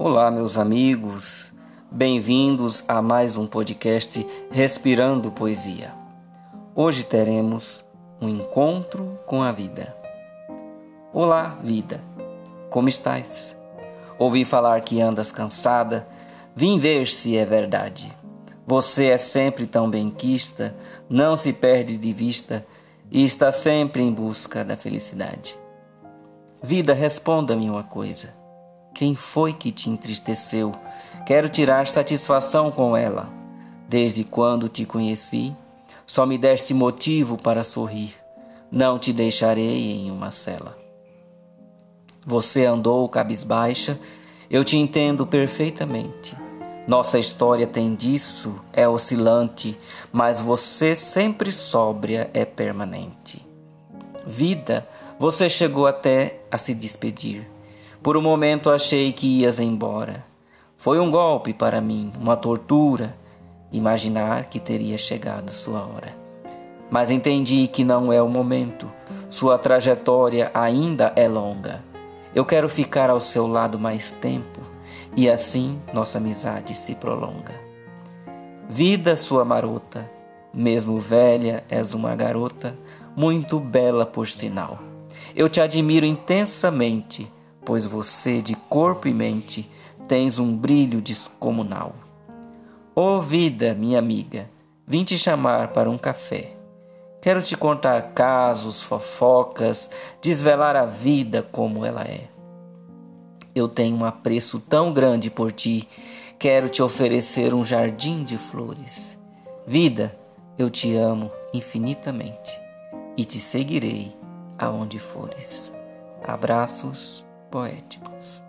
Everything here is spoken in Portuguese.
Olá, meus amigos, bem-vindos a mais um podcast Respirando Poesia. Hoje teremos um encontro com a vida. Olá, vida, como estás? Ouvi falar que andas cansada, vim ver se é verdade. Você é sempre tão benquista, não se perde de vista e está sempre em busca da felicidade. Vida, responda-me uma coisa. Quem foi que te entristeceu? Quero tirar satisfação com ela. Desde quando te conheci, só me deste motivo para sorrir. Não te deixarei em uma cela. Você andou cabisbaixa, eu te entendo perfeitamente. Nossa história tem disso, é oscilante, mas você sempre sóbria é permanente. Vida, você chegou até a se despedir por um momento achei que ias embora. Foi um golpe para mim, uma tortura, imaginar que teria chegado sua hora. Mas entendi que não é o momento, sua trajetória ainda é longa. Eu quero ficar ao seu lado mais tempo e assim nossa amizade se prolonga. Vida sua marota, mesmo velha, és uma garota, muito bela por sinal. Eu te admiro intensamente pois você, de corpo e mente, tens um brilho descomunal. Ô oh, vida, minha amiga, vim te chamar para um café. Quero te contar casos, fofocas, desvelar a vida como ela é. Eu tenho um apreço tão grande por ti, quero te oferecer um jardim de flores. Vida, eu te amo infinitamente e te seguirei aonde fores. Abraços poéticos.